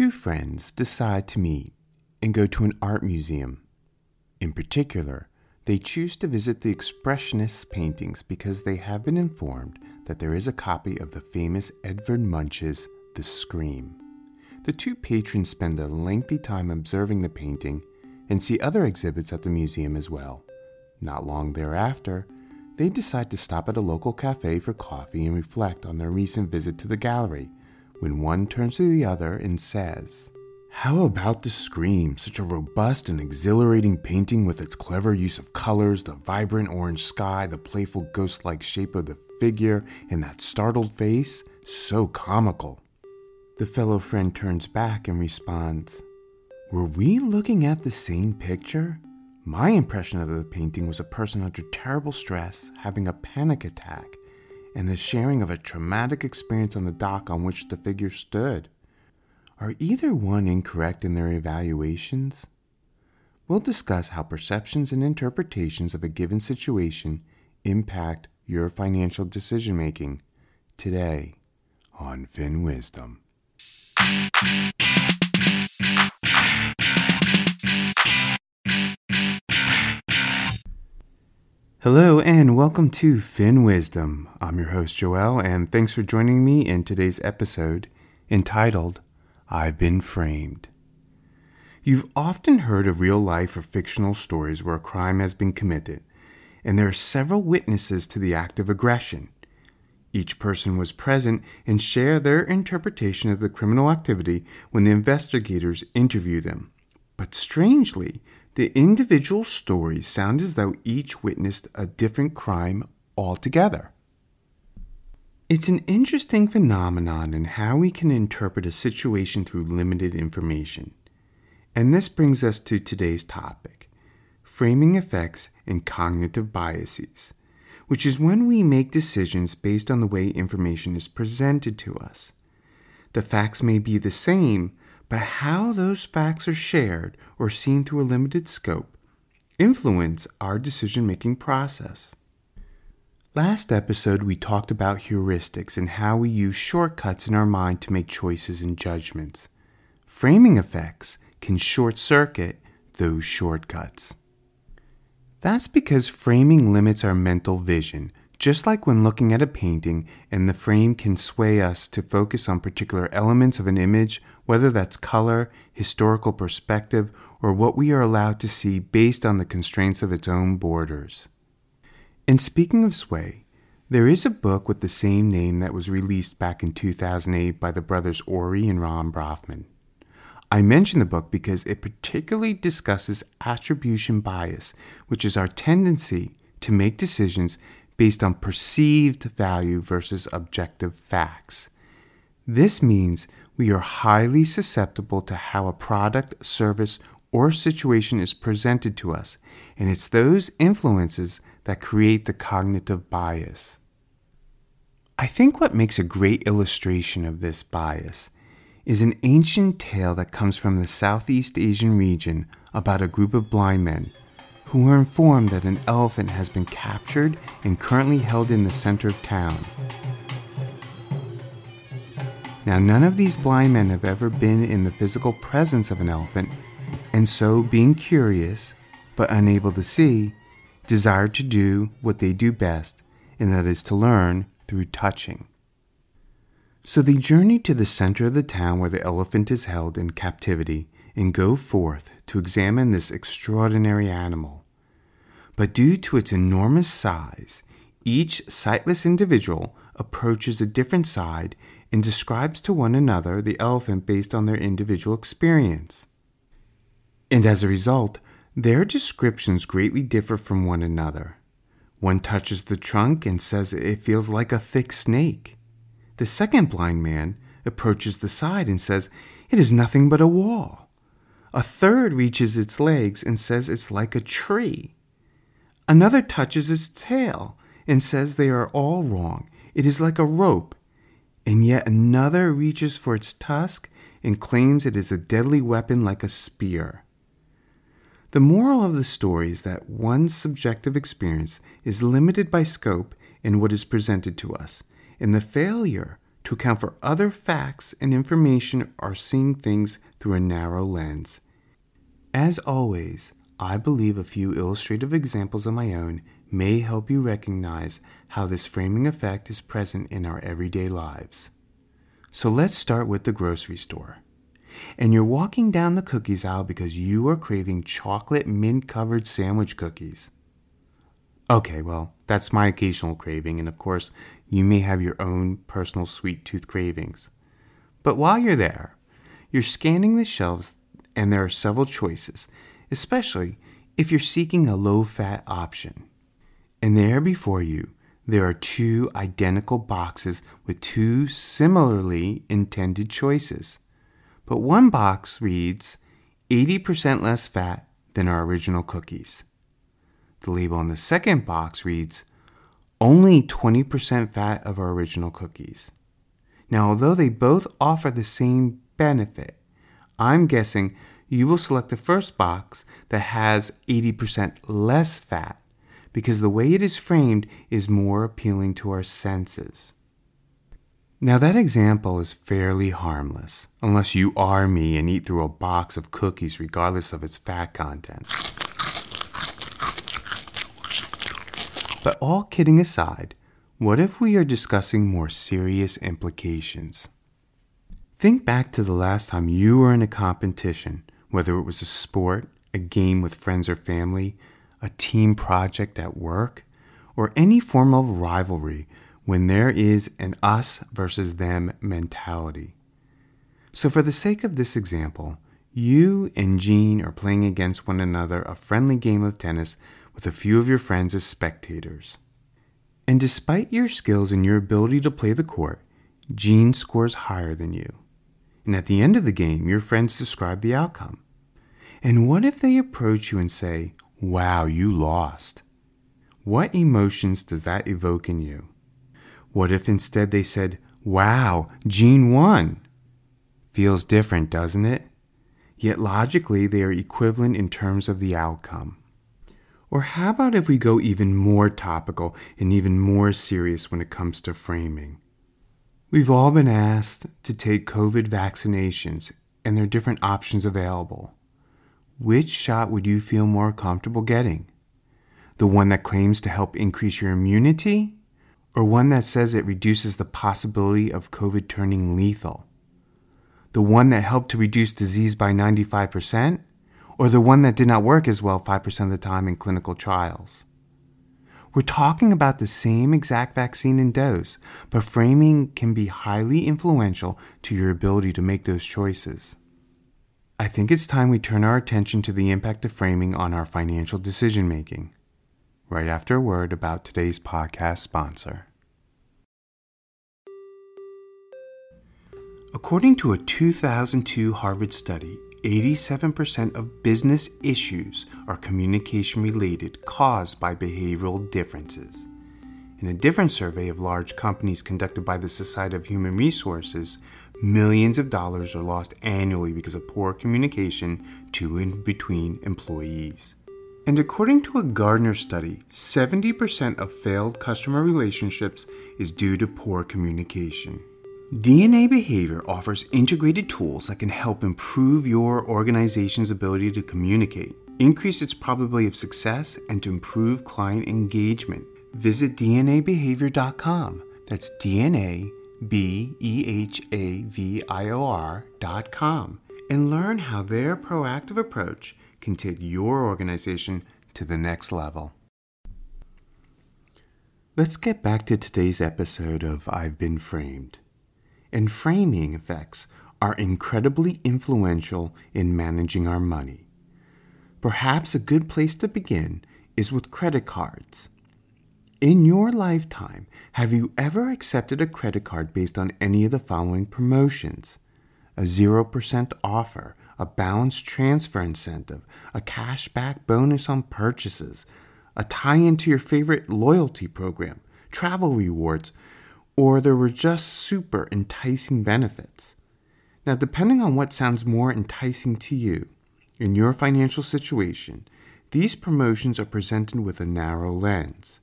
Two friends decide to meet and go to an art museum. In particular, they choose to visit the Expressionists' paintings because they have been informed that there is a copy of the famous Edvard Munch's The Scream. The two patrons spend a lengthy time observing the painting and see other exhibits at the museum as well. Not long thereafter, they decide to stop at a local cafe for coffee and reflect on their recent visit to the gallery when one turns to the other and says, How about the Scream? Such a robust and exhilarating painting with its clever use of colors, the vibrant orange sky, the playful ghost like shape of the figure, and that startled face. So comical. The fellow friend turns back and responds, Were we looking at the same picture? My impression of the painting was a person under terrible stress having a panic attack and the sharing of a traumatic experience on the dock on which the figure stood. Are either one incorrect in their evaluations? We'll discuss how perceptions and interpretations of a given situation impact your financial decision making today on Fin Wisdom. Hello and welcome to Fin Wisdom. I'm your host Joel, and thanks for joining me in today's episode entitled I've Been Framed. You've often heard of real life or fictional stories where a crime has been committed, and there are several witnesses to the act of aggression. Each person was present and shared their interpretation of the criminal activity when the investigators interview them. But strangely, the individual stories sound as though each witnessed a different crime altogether. It's an interesting phenomenon in how we can interpret a situation through limited information. And this brings us to today's topic framing effects and cognitive biases, which is when we make decisions based on the way information is presented to us. The facts may be the same, but how those facts are shared or seen through a limited scope influence our decision making process. Last episode, we talked about heuristics and how we use shortcuts in our mind to make choices and judgments. Framing effects can short circuit those shortcuts. That's because framing limits our mental vision, just like when looking at a painting and the frame can sway us to focus on particular elements of an image, whether that's color, historical perspective, or what we are allowed to see based on the constraints of its own borders. And speaking of sway, there is a book with the same name that was released back in 2008 by the brothers Ori and Ron Brafman. I mention the book because it particularly discusses attribution bias, which is our tendency to make decisions based on perceived value versus objective facts. This means we are highly susceptible to how a product, service, or situation is presented to us, and it's those influences that create the cognitive bias. I think what makes a great illustration of this bias is an ancient tale that comes from the Southeast Asian region about a group of blind men who were informed that an elephant has been captured and currently held in the center of town. Now, none of these blind men have ever been in the physical presence of an elephant, and so, being curious but unable to see, desire to do what they do best, and that is to learn through touching. So they journey to the center of the town where the elephant is held in captivity and go forth to examine this extraordinary animal. But due to its enormous size, each sightless individual approaches a different side and describes to one another the elephant based on their individual experience. And as a result, their descriptions greatly differ from one another. One touches the trunk and says it feels like a thick snake. The second blind man approaches the side and says it is nothing but a wall. A third reaches its legs and says it's like a tree. Another touches its tail and says they are all wrong. It is like a rope. And yet another reaches for its tusk and claims it is a deadly weapon like a spear. The moral of the story is that one's subjective experience is limited by scope in what is presented to us, and the failure to account for other facts and information are seeing things through a narrow lens. As always, I believe a few illustrative examples of my own may help you recognize how this framing effect is present in our everyday lives. So let's start with the grocery store. And you're walking down the cookies aisle because you are craving chocolate mint covered sandwich cookies. Okay, well, that's my occasional craving, and of course, you may have your own personal sweet tooth cravings. But while you're there, you're scanning the shelves, and there are several choices, especially if you're seeking a low fat option. And there before you, there are two identical boxes with two similarly intended choices. But one box reads 80% less fat than our original cookies. The label on the second box reads only 20% fat of our original cookies. Now, although they both offer the same benefit, I'm guessing you will select the first box that has 80% less fat because the way it is framed is more appealing to our senses. Now, that example is fairly harmless, unless you are me and eat through a box of cookies regardless of its fat content. But all kidding aside, what if we are discussing more serious implications? Think back to the last time you were in a competition, whether it was a sport, a game with friends or family, a team project at work, or any form of rivalry when there is an us versus them mentality. So, for the sake of this example, you and Jean are playing against one another a friendly game of tennis with a few of your friends as spectators. And despite your skills and your ability to play the court, Jean scores higher than you. And at the end of the game, your friends describe the outcome. And what if they approach you and say, Wow, you lost? What emotions does that evoke in you? What if instead they said, Wow, Jean won? Feels different, doesn't it? Yet logically, they are equivalent in terms of the outcome. Or how about if we go even more topical and even more serious when it comes to framing? We've all been asked to take COVID vaccinations, and there are different options available. Which shot would you feel more comfortable getting? The one that claims to help increase your immunity? Or one that says it reduces the possibility of COVID turning lethal? The one that helped to reduce disease by 95%? Or the one that did not work as well 5% of the time in clinical trials. We're talking about the same exact vaccine and dose, but framing can be highly influential to your ability to make those choices. I think it's time we turn our attention to the impact of framing on our financial decision making. Right after a word about today's podcast sponsor. According to a 2002 Harvard study, 87% of business issues are communication related caused by behavioral differences. In a different survey of large companies conducted by the Society of Human Resources, millions of dollars are lost annually because of poor communication to and between employees. And according to a Gartner study, 70% of failed customer relationships is due to poor communication. DNA Behavior offers integrated tools that can help improve your organization's ability to communicate, increase its probability of success, and to improve client engagement. Visit DNABehavior.com. That's DNA B E H A V I O R.com and learn how their proactive approach can take your organization to the next level. Let's get back to today's episode of I've Been Framed and framing effects are incredibly influential in managing our money. Perhaps a good place to begin is with credit cards. In your lifetime, have you ever accepted a credit card based on any of the following promotions? A 0% offer, a balance transfer incentive, a cashback bonus on purchases, a tie in to your favorite loyalty program, travel rewards, or there were just super enticing benefits. Now, depending on what sounds more enticing to you in your financial situation, these promotions are presented with a narrow lens.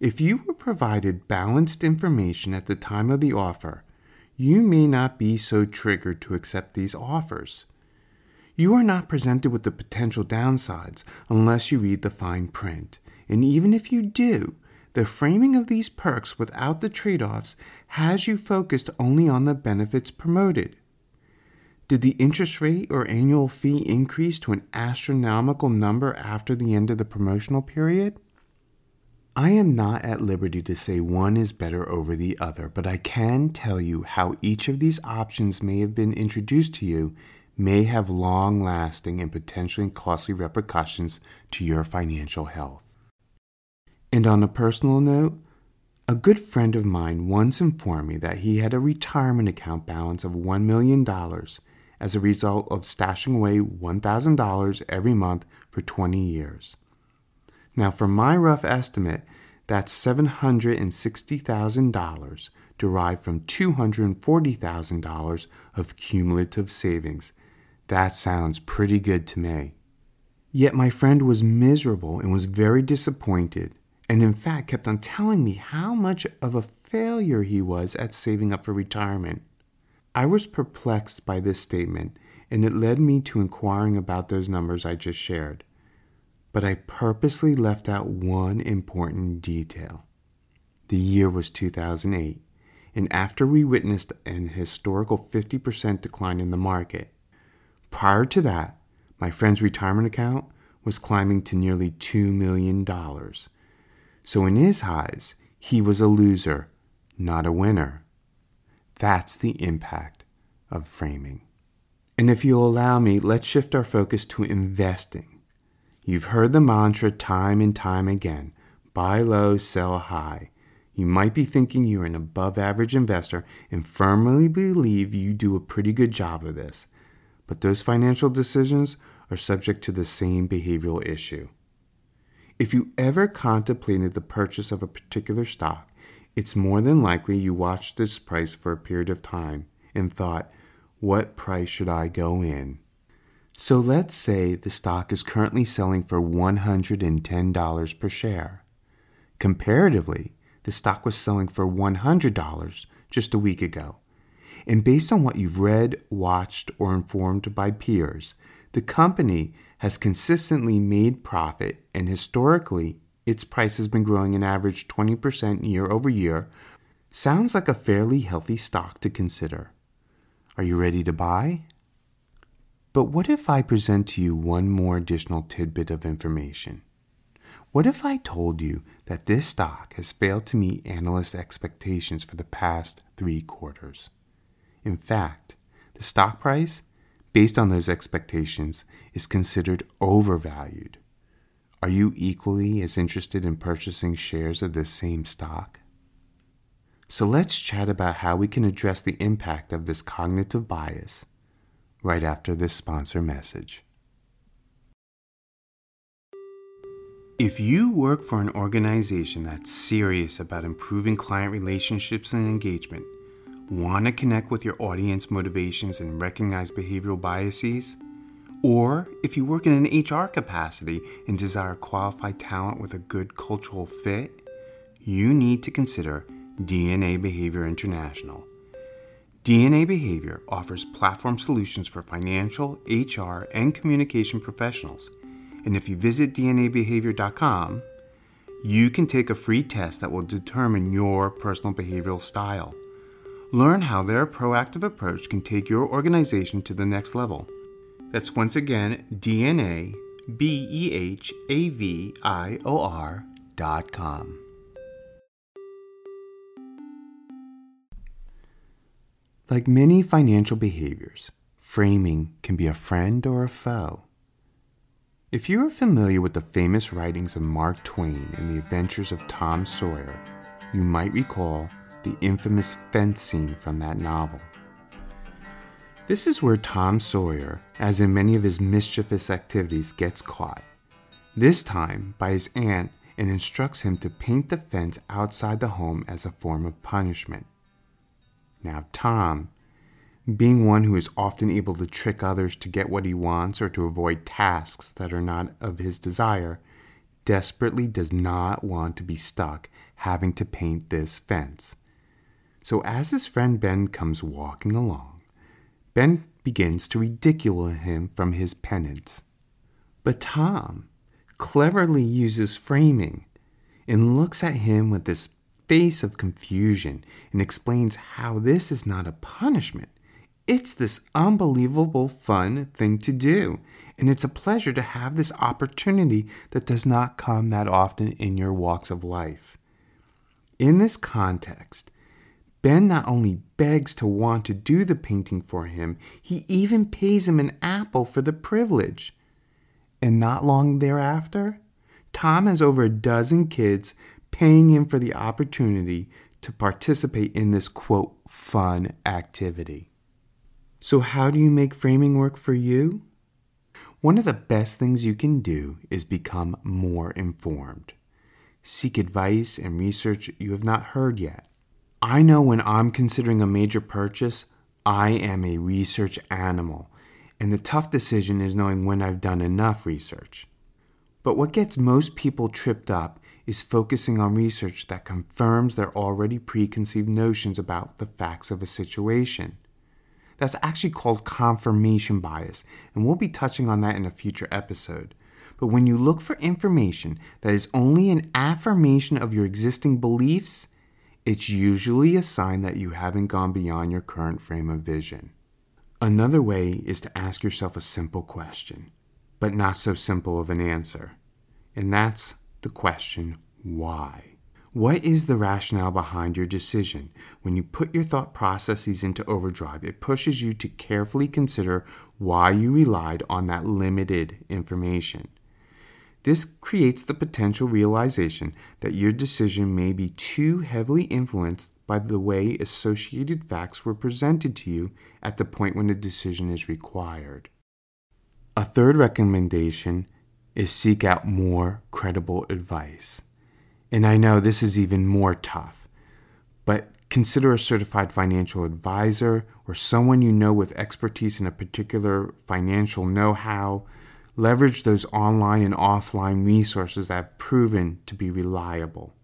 If you were provided balanced information at the time of the offer, you may not be so triggered to accept these offers. You are not presented with the potential downsides unless you read the fine print. And even if you do, the framing of these perks without the trade offs has you focused only on the benefits promoted. Did the interest rate or annual fee increase to an astronomical number after the end of the promotional period? I am not at liberty to say one is better over the other, but I can tell you how each of these options may have been introduced to you may have long lasting and potentially costly repercussions to your financial health. And on a personal note, a good friend of mine once informed me that he had a retirement account balance of $1 million as a result of stashing away $1,000 every month for 20 years. Now, from my rough estimate, that's $760,000 derived from $240,000 of cumulative savings. That sounds pretty good to me. Yet my friend was miserable and was very disappointed, and in fact kept on telling me how much of a failure he was at saving up for retirement. I was perplexed by this statement, and it led me to inquiring about those numbers I just shared but I purposely left out one important detail. The year was 2008, and after we witnessed an historical 50% decline in the market. Prior to that, my friend's retirement account was climbing to nearly $2 million. So, in his eyes, he was a loser, not a winner. That's the impact of framing. And if you'll allow me, let's shift our focus to investing You've heard the mantra time and time again buy low, sell high. You might be thinking you're an above average investor and firmly believe you do a pretty good job of this. But those financial decisions are subject to the same behavioral issue. If you ever contemplated the purchase of a particular stock, it's more than likely you watched its price for a period of time and thought, what price should I go in? So let's say the stock is currently selling for $110 per share. Comparatively, the stock was selling for $100 just a week ago. And based on what you've read, watched, or informed by peers, the company has consistently made profit and historically its price has been growing an average 20% year over year. Sounds like a fairly healthy stock to consider. Are you ready to buy? But what if I present to you one more additional tidbit of information? What if I told you that this stock has failed to meet analyst expectations for the past three quarters? In fact, the stock price, based on those expectations, is considered overvalued. Are you equally as interested in purchasing shares of this same stock? So let's chat about how we can address the impact of this cognitive bias right after this sponsor message. If you work for an organization that's serious about improving client relationships and engagement, want to connect with your audience motivations and recognize behavioral biases, or if you work in an HR capacity and desire qualified talent with a good cultural fit, you need to consider DNA Behavior International DNA Behavior offers platform solutions for financial, HR, and communication professionals. And if you visit DNABehavior.com, you can take a free test that will determine your personal behavioral style. Learn how their proactive approach can take your organization to the next level. That's once again DNABehavior.com. Like many financial behaviors, framing can be a friend or a foe. If you are familiar with the famous writings of Mark Twain and the adventures of Tom Sawyer, you might recall the infamous fence scene from that novel. This is where Tom Sawyer, as in many of his mischievous activities, gets caught. This time by his aunt and instructs him to paint the fence outside the home as a form of punishment. Now, Tom, being one who is often able to trick others to get what he wants or to avoid tasks that are not of his desire, desperately does not want to be stuck having to paint this fence. So as his friend Ben comes walking along, Ben begins to ridicule him from his penance. But Tom cleverly uses framing and looks at him with this face of confusion and explains how this is not a punishment. It's this unbelievable fun thing to do. And it's a pleasure to have this opportunity that does not come that often in your walks of life. In this context, Ben not only begs to want to do the painting for him, he even pays him an apple for the privilege. And not long thereafter, Tom has over a dozen kids paying him for the opportunity to participate in this quote fun activity. So, how do you make framing work for you? One of the best things you can do is become more informed. Seek advice and research you have not heard yet. I know when I'm considering a major purchase, I am a research animal, and the tough decision is knowing when I've done enough research. But what gets most people tripped up is focusing on research that confirms their already preconceived notions about the facts of a situation. That's actually called confirmation bias, and we'll be touching on that in a future episode. But when you look for information that is only an affirmation of your existing beliefs, it's usually a sign that you haven't gone beyond your current frame of vision. Another way is to ask yourself a simple question, but not so simple of an answer. And that's the question why? What is the rationale behind your decision? When you put your thought processes into overdrive, it pushes you to carefully consider why you relied on that limited information. This creates the potential realization that your decision may be too heavily influenced by the way associated facts were presented to you at the point when a decision is required. A third recommendation is seek out more credible advice. And I know this is even more tough, but consider a certified financial advisor or someone you know with expertise in a particular financial know how. Leverage those online and offline resources that have proven to be reliable.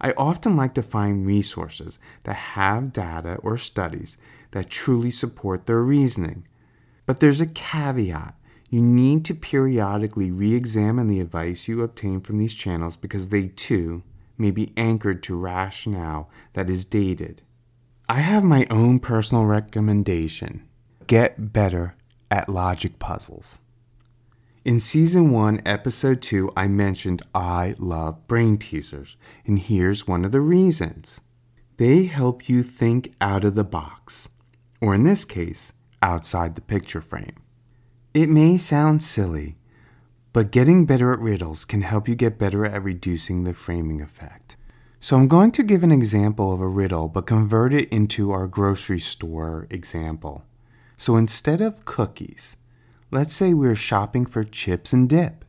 I often like to find resources that have data or studies that truly support their reasoning. But there's a caveat you need to periodically re examine the advice you obtain from these channels because they too may be anchored to rationale that is dated. I have my own personal recommendation get better at logic puzzles. In season 1, episode 2, I mentioned I love brain teasers, and here's one of the reasons. They help you think out of the box, or in this case, outside the picture frame. It may sound silly, but getting better at riddles can help you get better at reducing the framing effect. So I'm going to give an example of a riddle, but convert it into our grocery store example. So instead of cookies, let's say we're shopping for chips and dip.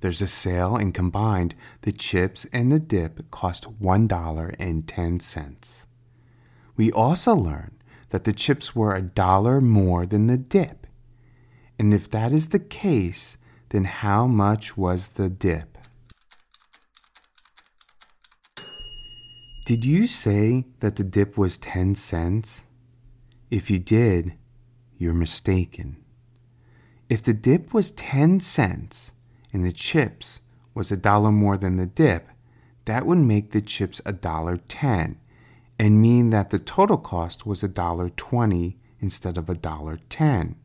There's a sale, and combined, the chips and the dip cost $1.10. We also learn that the chips were a dollar more than the dip. And if that is the case, then how much was the dip? Did you say that the dip was 10 cents? If you did, you're mistaken. If the dip was 10 cents and the chips was a dollar more than the dip, that would make the chips a dollar 10 and mean that the total cost was a dollar 20 instead of a dollar 10.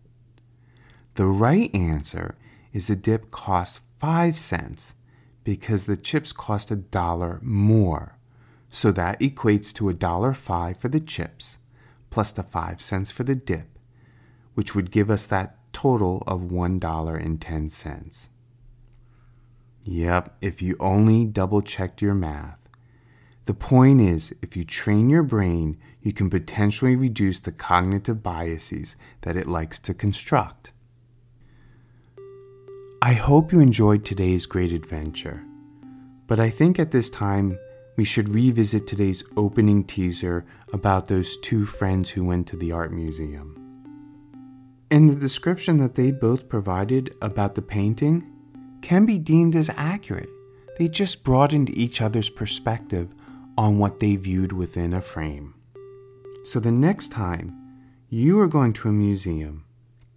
The right answer is the dip cost 5 cents because the chips cost a dollar more. So that equates to a dollar 5 for the chips plus the 5 cents for the dip, which would give us that total of $1.10. Yep, if you only double checked your math. The point is, if you train your brain, you can potentially reduce the cognitive biases that it likes to construct. I hope you enjoyed today's great adventure, but I think at this time we should revisit today's opening teaser about those two friends who went to the art museum. And the description that they both provided about the painting can be deemed as accurate. They just broadened each other's perspective on what they viewed within a frame. So the next time you are going to a museum,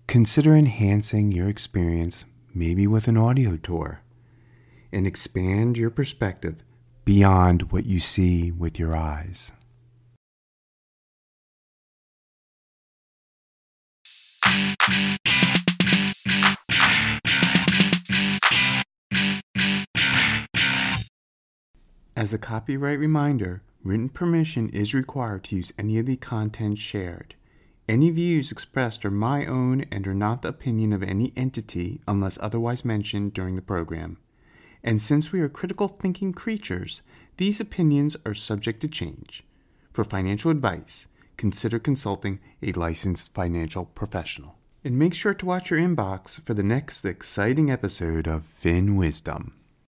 consider enhancing your experience maybe with an audio tour and expand your perspective beyond what you see with your eyes. As a copyright reminder, written permission is required to use any of the content shared. Any views expressed are my own and are not the opinion of any entity unless otherwise mentioned during the program. And since we are critical thinking creatures, these opinions are subject to change. For financial advice, consider consulting a licensed financial professional. And make sure to watch your inbox for the next exciting episode of Fin Wisdom.